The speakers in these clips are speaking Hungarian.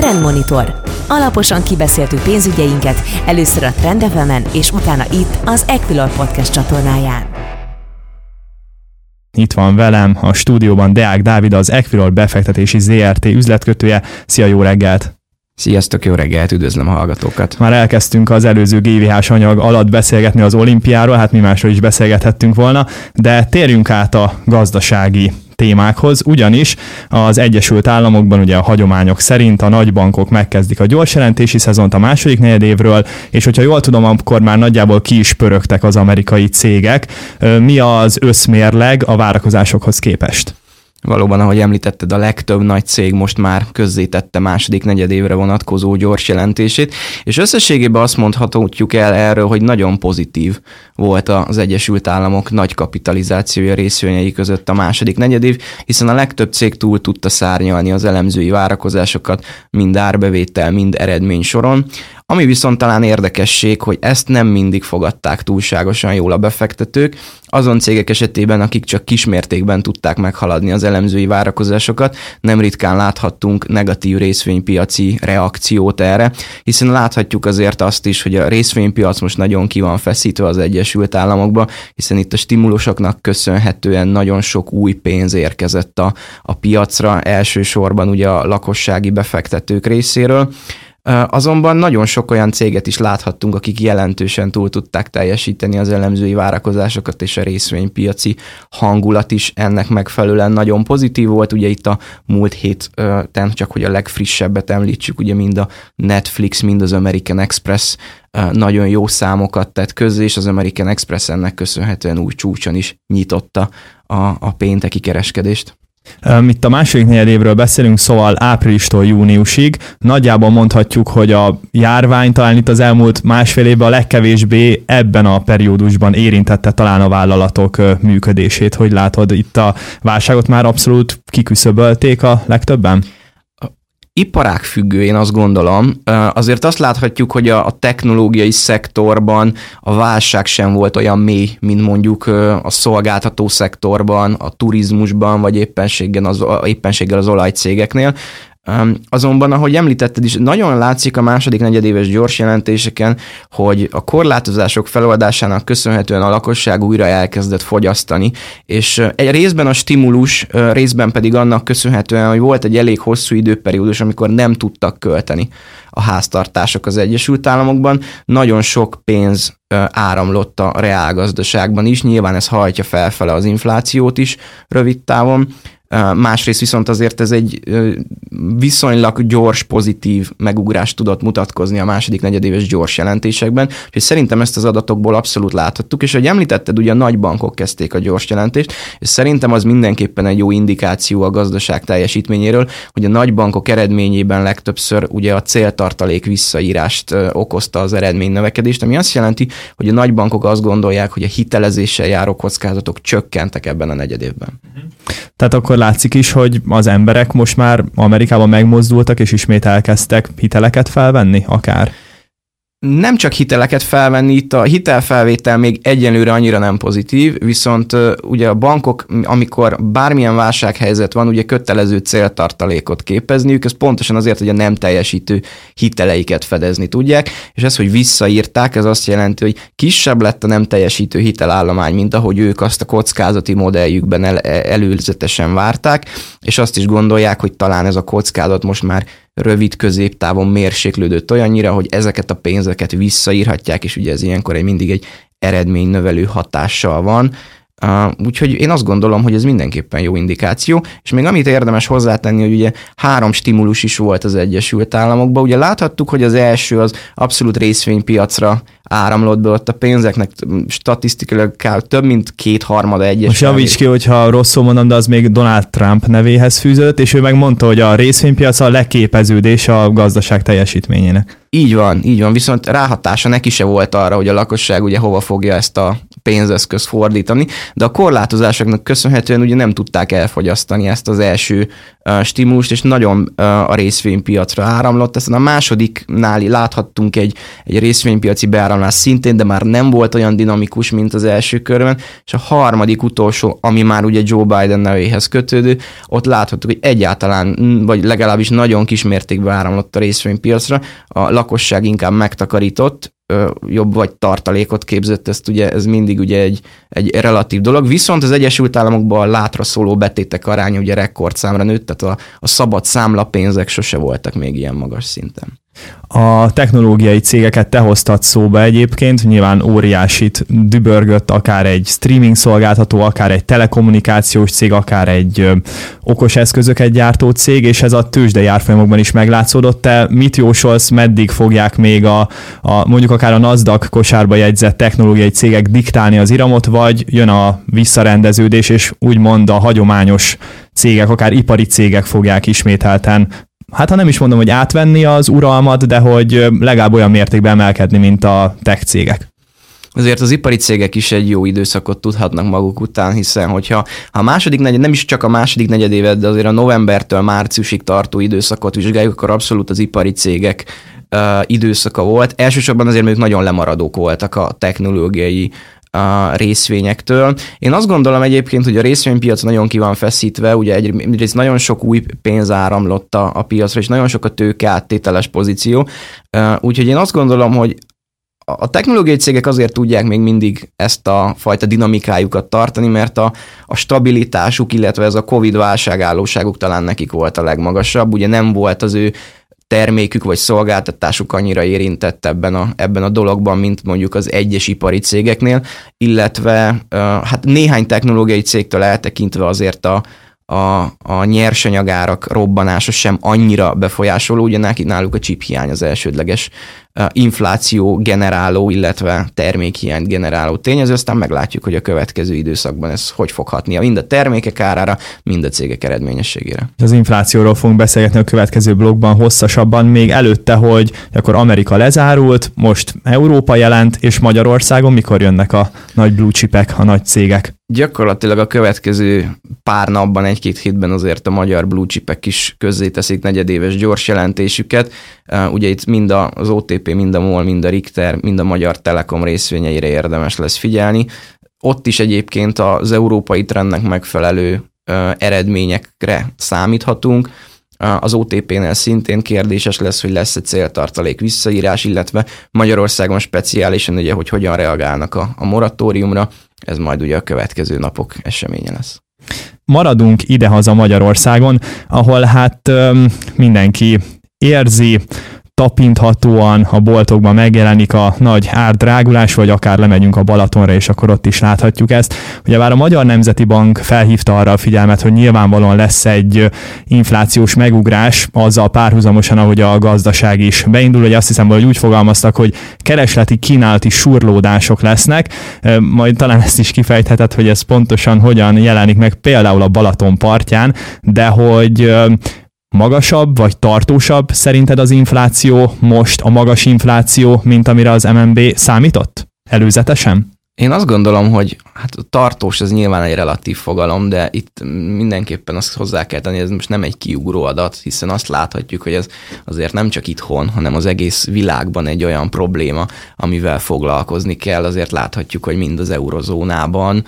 Trendmonitor. Alaposan kibeszéltük pénzügyeinket, először a Trend és utána itt az Equilor Podcast csatornáján. Itt van velem a stúdióban Deák Dávid, az Equilor befektetési ZRT üzletkötője. Szia, jó reggelt! Sziasztok, jó reggelt, üdvözlöm a hallgatókat! Már elkezdtünk az előző GVH anyag alatt beszélgetni az olimpiáról, hát mi másról is beszélgethettünk volna, de térjünk át a gazdasági témákhoz, ugyanis az Egyesült Államokban ugye a hagyományok szerint a nagybankok megkezdik a gyors jelentési szezont a második negyedévről, és hogyha jól tudom, akkor már nagyjából ki is pörögtek az amerikai cégek. Mi az összmérleg a várakozásokhoz képest? Valóban, ahogy említetted, a legtöbb nagy cég most már közzétette második negyedévre vonatkozó gyors jelentését, és összességében azt mondhatjuk el erről, hogy nagyon pozitív volt az Egyesült Államok nagy kapitalizációja részvényei között a második negyedév, hiszen a legtöbb cég túl tudta szárnyalni az elemzői várakozásokat, mind árbevétel, mind eredmény soron. Ami viszont talán érdekesség, hogy ezt nem mindig fogadták túlságosan jól a befektetők, azon cégek esetében, akik csak kismértékben tudták meghaladni az elemzői várakozásokat, nem ritkán láthattunk negatív részvénypiaci reakciót erre, hiszen láthatjuk azért azt is, hogy a részvénypiac most nagyon ki van feszítve az Egyesült Államokba, hiszen itt a stimulusoknak köszönhetően nagyon sok új pénz érkezett a, a piacra, elsősorban ugye a lakossági befektetők részéről, Azonban nagyon sok olyan céget is láthattunk, akik jelentősen túl tudták teljesíteni az elemzői várakozásokat, és a részvénypiaci hangulat is ennek megfelelően nagyon pozitív volt. Ugye itt a múlt héten, csak hogy a legfrissebbet említsük, ugye mind a Netflix, mind az American Express nagyon jó számokat tett közé, és az American Express ennek köszönhetően új csúcson is nyitotta a, a pénteki kereskedést. Itt a második negyed évről beszélünk, szóval áprilistól júniusig. Nagyjából mondhatjuk, hogy a járvány talán itt az elmúlt másfél évben a legkevésbé ebben a periódusban érintette talán a vállalatok működését. Hogy látod, itt a válságot már abszolút kiküszöbölték a legtöbben? Iparág függő, én azt gondolom. Azért azt láthatjuk, hogy a, technológiai szektorban a válság sem volt olyan mély, mint mondjuk a szolgáltató szektorban, a turizmusban, vagy éppenséggel az, éppenséggel az olajcégeknél. Azonban, ahogy említetted is, nagyon látszik a második negyedéves gyors jelentéseken, hogy a korlátozások feloldásának köszönhetően a lakosság újra elkezdett fogyasztani, és egy részben a stimulus, részben pedig annak köszönhetően, hogy volt egy elég hosszú időperiódus, amikor nem tudtak költeni a háztartások az Egyesült Államokban. Nagyon sok pénz áramlott a reálgazdaságban is, nyilván ez hajtja felfele az inflációt is rövid távon, Másrészt viszont azért ez egy viszonylag gyors, pozitív megugrást tudott mutatkozni a második negyedéves gyors jelentésekben, és szerintem ezt az adatokból abszolút láthattuk, és hogy említetted, ugye a nagy bankok kezdték a gyors jelentést, és szerintem az mindenképpen egy jó indikáció a gazdaság teljesítményéről, hogy a nagy bankok eredményében legtöbbször ugye a céltartalék visszaírást okozta az eredmény növekedést, ami azt jelenti, hogy a nagy bankok azt gondolják, hogy a hitelezéssel járó kockázatok csökkentek ebben a negyedévben. Tehát akkor látszik is, hogy az emberek most már Amerikában megmozdultak, és ismét elkezdtek hiteleket felvenni akár? Nem csak hiteleket felvenni, itt a hitelfelvétel még egyenlőre annyira nem pozitív, viszont ugye a bankok, amikor bármilyen válsághelyzet van, ugye kötelező céltartalékot képezniük, ez pontosan azért, hogy a nem teljesítő hiteleiket fedezni tudják, és ez, hogy visszaírták, ez azt jelenti, hogy kisebb lett a nem teljesítő hitelállomány, mint ahogy ők azt a kockázati modelljükben el, előzetesen várták, és azt is gondolják, hogy talán ez a kockázat most már rövid középtávon mérséklődött olyannyira, hogy ezeket a pénzeket visszaírhatják, és ugye ez ilyenkor egy mindig egy eredménynövelő hatással van. Uh, úgyhogy én azt gondolom, hogy ez mindenképpen jó indikáció, és még amit érdemes hozzátenni, hogy ugye három stimulus is volt az Egyesült Államokban. Ugye láthattuk, hogy az első az abszolút részvénypiacra áramlott be ott a pénzeknek statisztikailag több mint kétharmada egyes. Most javíts ki, hogyha rosszul mondom, de az még Donald Trump nevéhez fűződött, és ő megmondta, hogy a részvénypiac a legképeződés a gazdaság teljesítményének. Így van, így van, viszont ráhatása neki se volt arra, hogy a lakosság ugye hova fogja ezt a pénzeszköz fordítani, de a korlátozásoknak köszönhetően ugye nem tudták elfogyasztani ezt az első uh, stimulust, és nagyon a részvénypiacra áramlott. Aztán a másodiknál láthattunk egy, egy részvénypiaci beáramlás szintén, de már nem volt olyan dinamikus, mint az első körben, és a harmadik utolsó, ami már ugye Joe Biden nevéhez kötődő, ott láthattuk, hogy egyáltalán, vagy legalábbis nagyon kismértékben áramlott a részvénypiacra, a lakosság inkább megtakarított, jobb vagy tartalékot képzett, ezt ugye, ez mindig ugye egy, egy relatív dolog. Viszont az Egyesült Államokban a látra szóló betétek aránya ugye rekordszámra nőtt, tehát a, a szabad számlapénzek sose voltak még ilyen magas szinten. A technológiai cégeket te hoztad szóba egyébként, nyilván óriásit dübörgött akár egy streaming szolgáltató, akár egy telekommunikációs cég, akár egy okos eszközöket gyártó cég, és ez a tőzsdei árfolyamokban is meglátszódott. Te mit jósolsz, meddig fogják még a, a mondjuk akár a NASDAQ kosárba jegyzett technológiai cégek diktálni az iramot, vagy jön a visszarendeződés, és úgymond a hagyományos cégek, akár ipari cégek fogják ismételten hát ha nem is mondom, hogy átvenni az uralmat, de hogy legalább olyan mértékben emelkedni, mint a tech cégek. Azért az ipari cégek is egy jó időszakot tudhatnak maguk után, hiszen hogyha ha a második negyed, nem is csak a második negyedévet, de azért a novembertől márciusig tartó időszakot vizsgáljuk, akkor abszolút az ipari cégek uh, időszaka volt. Elsősorban azért még nagyon lemaradók voltak a technológiai a részvényektől. Én azt gondolom egyébként, hogy a részvénypiac nagyon ki van feszítve, ugye egyrészt nagyon sok új pénz áramlott a, piacra, és nagyon sok a tőke áttételes pozíció, úgyhogy én azt gondolom, hogy a technológiai cégek azért tudják még mindig ezt a fajta dinamikájukat tartani, mert a, a stabilitásuk, illetve ez a Covid válságállóságuk talán nekik volt a legmagasabb. Ugye nem volt az ő termékük vagy szolgáltatásuk annyira érintett ebben a, ebben a dologban, mint mondjuk az egyes ipari cégeknél, illetve hát néhány technológiai cégtől eltekintve azért a, a, a nyersanyagárak robbanása sem annyira befolyásoló, ugye náluk a chip hiány az elsődleges infláció generáló, illetve termékhiányt generáló tényező, aztán meglátjuk, hogy a következő időszakban ez hogy fog hatni mind a termékek árára, mind a cégek eredményességére. Az inflációról fogunk beszélgetni a következő blogban hosszasabban, még előtte, hogy akkor Amerika lezárult, most Európa jelent, és Magyarországon mikor jönnek a nagy blue chipek, a nagy cégek? Gyakorlatilag a következő pár napban, egy-két hétben azért a magyar blue chipek is közzéteszik negyedéves gyors jelentésüket. Ugye itt mind az OTP, mind a MOL, mind a Richter, mind a Magyar Telekom részvényeire érdemes lesz figyelni. Ott is egyébként az európai trendnek megfelelő eredményekre számíthatunk. Az OTP-nél szintén kérdéses lesz, hogy lesz-e céltartalék visszaírás, illetve Magyarországon speciálisan ugye, hogy hogyan reagálnak a, a moratóriumra, ez majd ugye a következő napok eseménye lesz maradunk idehaza Magyarországon, ahol hát mindenki érzi, tapinthatóan a boltokban megjelenik a nagy árdrágulás, vagy akár lemegyünk a Balatonra, és akkor ott is láthatjuk ezt. Ugye már a Magyar Nemzeti Bank felhívta arra a figyelmet, hogy nyilvánvalóan lesz egy inflációs megugrás, azzal párhuzamosan, ahogy a gazdaság is beindul, hogy azt hiszem, hogy úgy fogalmaztak, hogy keresleti kínálati surlódások lesznek, majd talán ezt is kifejtheted, hogy ez pontosan hogyan jelenik meg például a Balaton partján, de hogy magasabb vagy tartósabb szerinted az infláció most a magas infláció, mint amire az MNB számított? Előzetesen? Én azt gondolom, hogy hát tartós, ez nyilván egy relatív fogalom, de itt mindenképpen azt hozzá kell tenni, ez most nem egy kiugró adat, hiszen azt láthatjuk, hogy ez azért nem csak itthon, hanem az egész világban egy olyan probléma, amivel foglalkozni kell. Azért láthatjuk, hogy mind az eurozónában,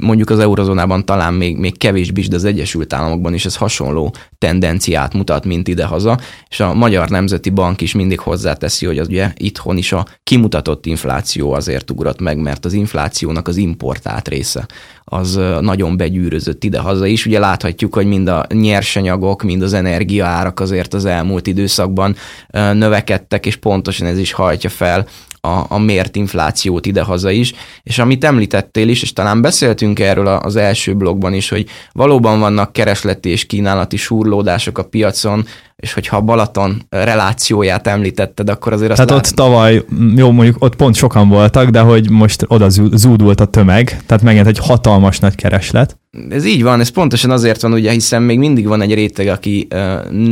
mondjuk az eurozónában talán még, még kevésbé is, de az Egyesült Államokban is ez hasonló tendenciát mutat, mint idehaza, és a Magyar Nemzeti Bank is mindig hozzáteszi, hogy az ugye itthon is a kimutatott infláció azért ugrott meg, mert az inflációnak az importált része az nagyon begyűrözött idehaza is. Ugye láthatjuk, hogy mind a nyersanyagok, mind az energiaárak azért az elmúlt időszakban növekedtek, és pontosan ez is hajtja fel a, a mért inflációt idehaza is, és amit említettél is, és talán beszéltünk erről az első blogban is, hogy valóban vannak keresleti és kínálati súrlódások a piacon, és hogyha a Balaton relációját említetted, akkor azért azt Tehát lát... ott tavaly, jó mondjuk ott pont sokan voltak, de hogy most oda zúdult a tömeg, tehát megint egy hatalmas nagy kereslet. Ez így van, ez pontosan azért van, ugye, hiszen még mindig van egy réteg, aki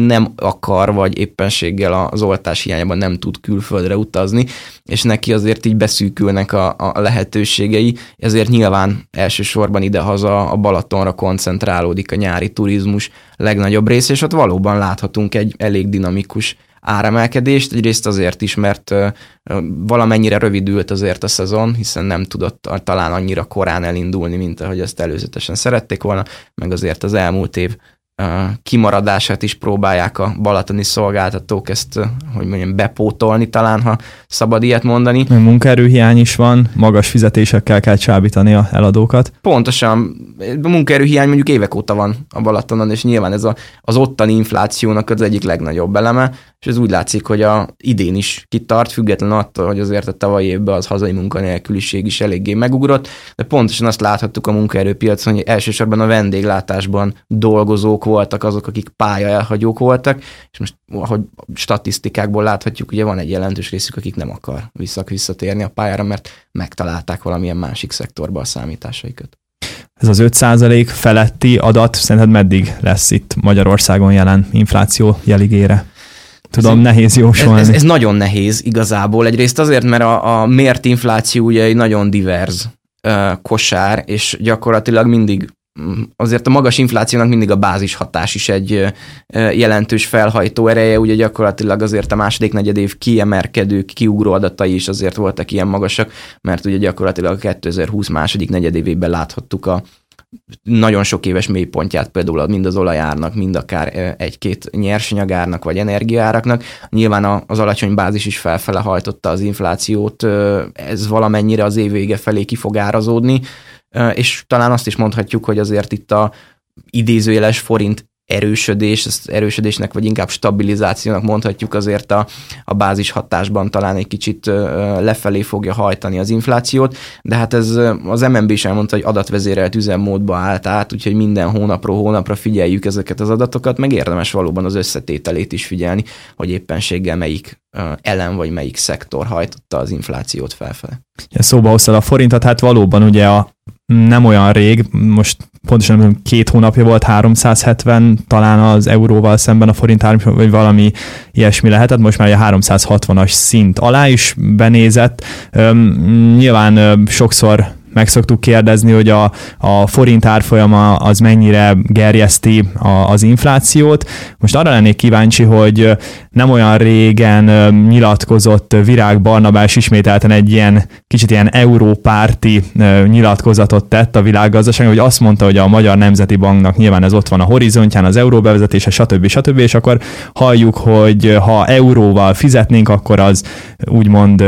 nem akar, vagy éppenséggel az oltás hiányában nem tud külföldre utazni, és neki azért így beszűkülnek a, a lehetőségei, ezért nyilván elsősorban idehaza a Balatonra koncentrálódik a nyári turizmus legnagyobb rész, és ott valóban láthatunk egy elég dinamikus áremelkedést, egyrészt azért is, mert valamennyire rövidült azért a szezon, hiszen nem tudott talán annyira korán elindulni, mint ahogy azt előzetesen szerették volna, meg azért az elmúlt év kimaradását is próbálják a balatoni szolgáltatók ezt, hogy mondjam, bepótolni talán, ha szabad ilyet mondani. Munkaerőhiány is van, magas fizetésekkel kell csábítani a eladókat. Pontosan, a munkaerőhiány mondjuk évek óta van a Balatonon, és nyilván ez a, az ottani inflációnak az egyik legnagyobb eleme, és ez úgy látszik, hogy a idén is kitart, független attól, hogy azért a tavalyi évben az hazai munkanélküliség is eléggé megugrott, de pontosan azt láthattuk a munkaerőpiacon, hogy elsősorban a vendéglátásban dolgozók voltak azok, akik pálya elhagyók voltak, és most, ahogy statisztikákból láthatjuk, ugye van egy jelentős részük, akik nem akar visszatérni a pályára, mert megtalálták valamilyen másik szektorba a számításaikat. Ez az 5% feletti adat szerinted meddig lesz itt Magyarországon jelen infláció jeligére? Tudom, ez, nehéz jósolni. Ez, ez, ez nagyon nehéz igazából. Egyrészt azért, mert a, a mért infláció ugye egy nagyon divers uh, kosár, és gyakorlatilag mindig mm, azért a magas inflációnak mindig a bázis hatás is egy jelentős felhajtó ereje, ugye gyakorlatilag azért a második negyed év kiemerkedő, kiugró adatai is azért voltak ilyen magasak, mert ugye gyakorlatilag a 2020 második negyedévében láthattuk a nagyon sok éves mélypontját például mind az olajárnak, mind akár egy-két nyersanyagárnak vagy energiáraknak. Nyilván az alacsony bázis is felfele hajtotta az inflációt, ez valamennyire az év vége felé ki fog árazódni, és talán azt is mondhatjuk, hogy azért itt a idézőjeles forint erősödés, ezt erősödésnek vagy inkább stabilizációnak mondhatjuk azért a, a bázis hatásban talán egy kicsit lefelé fogja hajtani az inflációt, de hát ez az MNB is elmondta, hogy adatvezérelt üzemmódba állt át, úgyhogy minden hónapról hónapra figyeljük ezeket az adatokat, meg érdemes valóban az összetételét is figyelni, hogy éppenséggel melyik elem vagy melyik szektor hajtotta az inflációt felfele. Ja, szóba hoztad a forintot, hát valóban ugye a nem olyan rég, most pontosan két hónapja volt 370 talán az euróval szemben a forint árm, vagy valami ilyesmi lehetett, most már a 360-as szint alá is benézett. Nyilván sokszor meg szoktuk kérdezni, hogy a, a forint árfolyama az mennyire gerjeszti a, az inflációt. Most arra lennék kíváncsi, hogy nem olyan régen nyilatkozott Virág Barnabás ismételten egy ilyen kicsit ilyen európárti nyilatkozatot tett a világgazdaság, hogy azt mondta, hogy a Magyar Nemzeti Banknak nyilván ez ott van a horizontján, az euró bevezetése, stb. stb. És akkor halljuk, hogy ha euróval fizetnénk, akkor az úgymond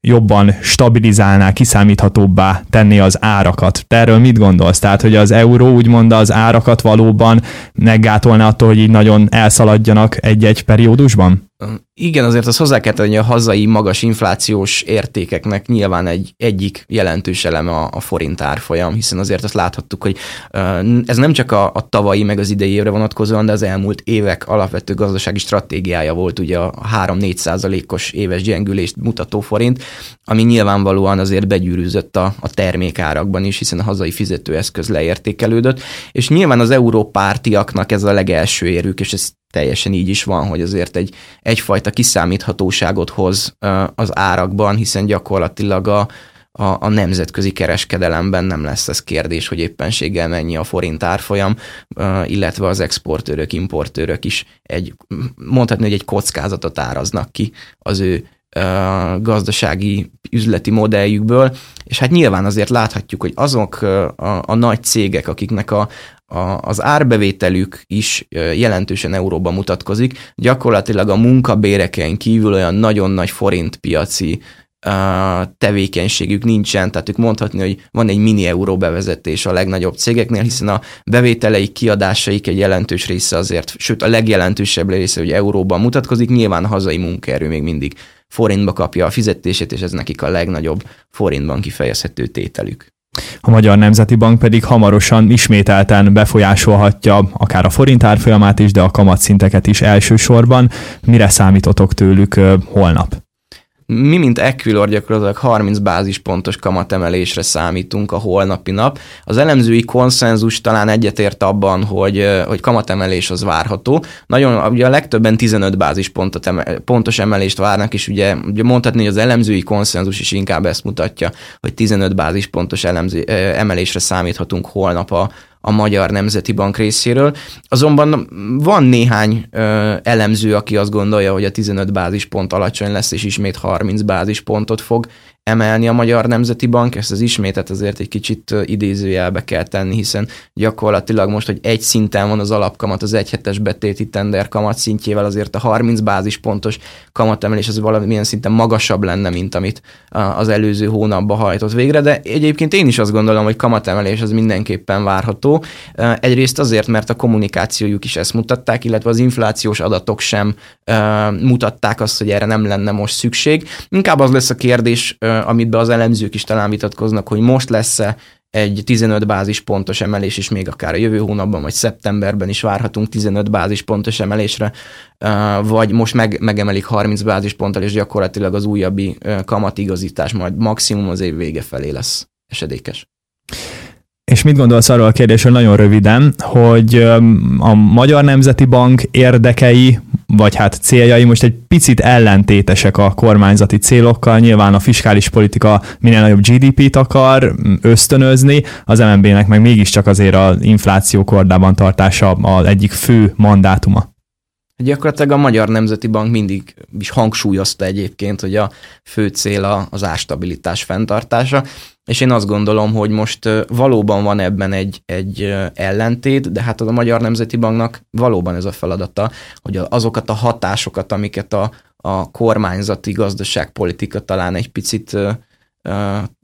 jobban stabilizálná, kiszámíthatóbbá tenni az árakat. Te erről mit gondolsz? Tehát, hogy az euró úgymond az árakat valóban meggátolna attól, hogy így nagyon elszaladjanak egy-egy periódusban? Igen, azért az hozzá kell tenni, hogy a hazai magas inflációs értékeknek nyilván egy egyik jelentős eleme a, a forint árfolyam, hiszen azért azt láthattuk, hogy ez nem csak a, a tavalyi meg az idei évre vonatkozóan, de az elmúlt évek alapvető gazdasági stratégiája volt ugye a 3-4 százalékos éves gyengülést mutató forint, ami nyilvánvalóan azért begyűrűzött a, a termékárakban is, hiszen a hazai fizetőeszköz leértékelődött, és nyilván az európártiaknak ez a legelső érük, és ez teljesen így is van, hogy azért egy, egyfajta kiszámíthatóságot hoz az árakban, hiszen gyakorlatilag a, a, a nemzetközi kereskedelemben nem lesz ez kérdés, hogy éppenséggel mennyi a forint árfolyam, illetve az exportőrök, importőrök is egy, mondhatni, hogy egy kockázatot áraznak ki az ő gazdasági üzleti modelljükből, és hát nyilván azért láthatjuk, hogy azok a, a nagy cégek, akiknek a, a, az árbevételük is jelentősen euróban mutatkozik, gyakorlatilag a munkabéreken kívül olyan nagyon nagy forintpiaci tevékenységük nincsen, tehát ők mondhatni, hogy van egy mini euró bevezetés a legnagyobb cégeknél, hiszen a bevételeik, kiadásaik egy jelentős része azért, sőt a legjelentősebb része, hogy euróban mutatkozik, nyilván a hazai munkaerő még mindig forintba kapja a fizetését, és ez nekik a legnagyobb forintban kifejezhető tételük. A Magyar Nemzeti Bank pedig hamarosan ismételten befolyásolhatja akár a forint árfolyamát is, de a kamatszinteket is elsősorban. Mire számítotok tőlük holnap? Mi, mint Equilor gyakorlatilag 30 bázispontos kamatemelésre számítunk a holnapi nap. Az elemzői konszenzus talán egyetért abban, hogy, hogy kamatemelés az várható. Nagyon, ugye a legtöbben 15 bázispontot emel, pontos emelést várnak, és ugye, ugye mondhatni, hogy az elemzői konszenzus is inkább ezt mutatja, hogy 15 bázispontos elemző, emelésre számíthatunk holnap a, a Magyar Nemzeti Bank részéről. Azonban van néhány ö, elemző, aki azt gondolja, hogy a 15 bázispont alacsony lesz, és ismét 30 bázispontot fog emelni a Magyar Nemzeti Bank, ezt az ismétet azért egy kicsit idézőjelbe kell tenni, hiszen gyakorlatilag most, hogy egy szinten van az alapkamat az egyhetes betéti tender kamat szintjével, azért a 30 bázispontos kamatemelés az valamilyen szinten magasabb lenne, mint amit az előző hónapban hajtott végre, de egyébként én is azt gondolom, hogy kamatemelés az mindenképpen várható. Egyrészt azért, mert a kommunikációjuk is ezt mutatták, illetve az inflációs adatok sem mutatták azt, hogy erre nem lenne most szükség. Inkább az lesz a kérdés, amit be az elemzők is talán vitatkoznak, hogy most lesz-e egy 15 bázis pontos emelés is még akár a jövő hónapban, vagy szeptemberben is várhatunk 15 bázis pontos emelésre, vagy most meg, megemelik 30 bázis ponttal, és gyakorlatilag az újabbi kamatigazítás majd maximum az év vége felé lesz esedékes. És mit gondolsz arról a kérdésről nagyon röviden, hogy a Magyar Nemzeti Bank érdekei, vagy hát céljai most egy picit ellentétesek a kormányzati célokkal. Nyilván a fiskális politika minél nagyobb GDP-t akar ösztönözni, az MNB-nek meg mégiscsak azért az infláció kordában tartása az egyik fő mandátuma. Gyakorlatilag a Magyar Nemzeti Bank mindig is hangsúlyozta egyébként, hogy a fő cél az árstabilitás fenntartása, és én azt gondolom, hogy most valóban van ebben egy, egy ellentét, de hát a Magyar Nemzeti Banknak valóban ez a feladata, hogy azokat a hatásokat, amiket a, a kormányzati gazdaságpolitika talán egy picit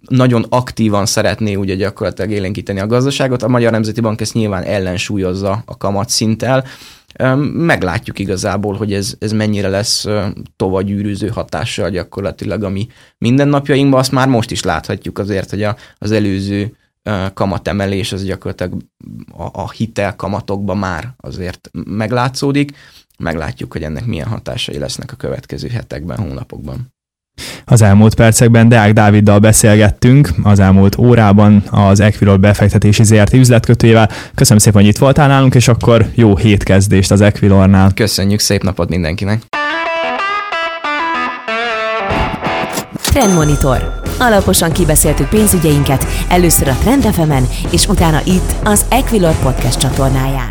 nagyon aktívan szeretné ugye gyakorlatilag élénkíteni a gazdaságot. A Magyar Nemzeti Bank ezt nyilván ellensúlyozza a kamatszinttel, Meglátjuk igazából, hogy ez, ez mennyire lesz tovagyűrűző hatással gyakorlatilag a mi mindennapjainkban. Azt már most is láthatjuk azért, hogy a, az előző kamatemelés az gyakorlatilag a, a hitel kamatokban már azért meglátszódik. Meglátjuk, hogy ennek milyen hatásai lesznek a következő hetekben, hónapokban. Az elmúlt percekben Deák Dáviddal beszélgettünk, az elmúlt órában az Equilor befektetési ZRT üzletkötőjével. Köszönöm szépen, hogy itt voltál nálunk, és akkor jó hétkezdést az Equilornál. Köszönjük, szép napot mindenkinek! Trendmonitor. Alaposan kibeszéltük pénzügyeinket, először a Trend és utána itt, az Equilor podcast csatornáján.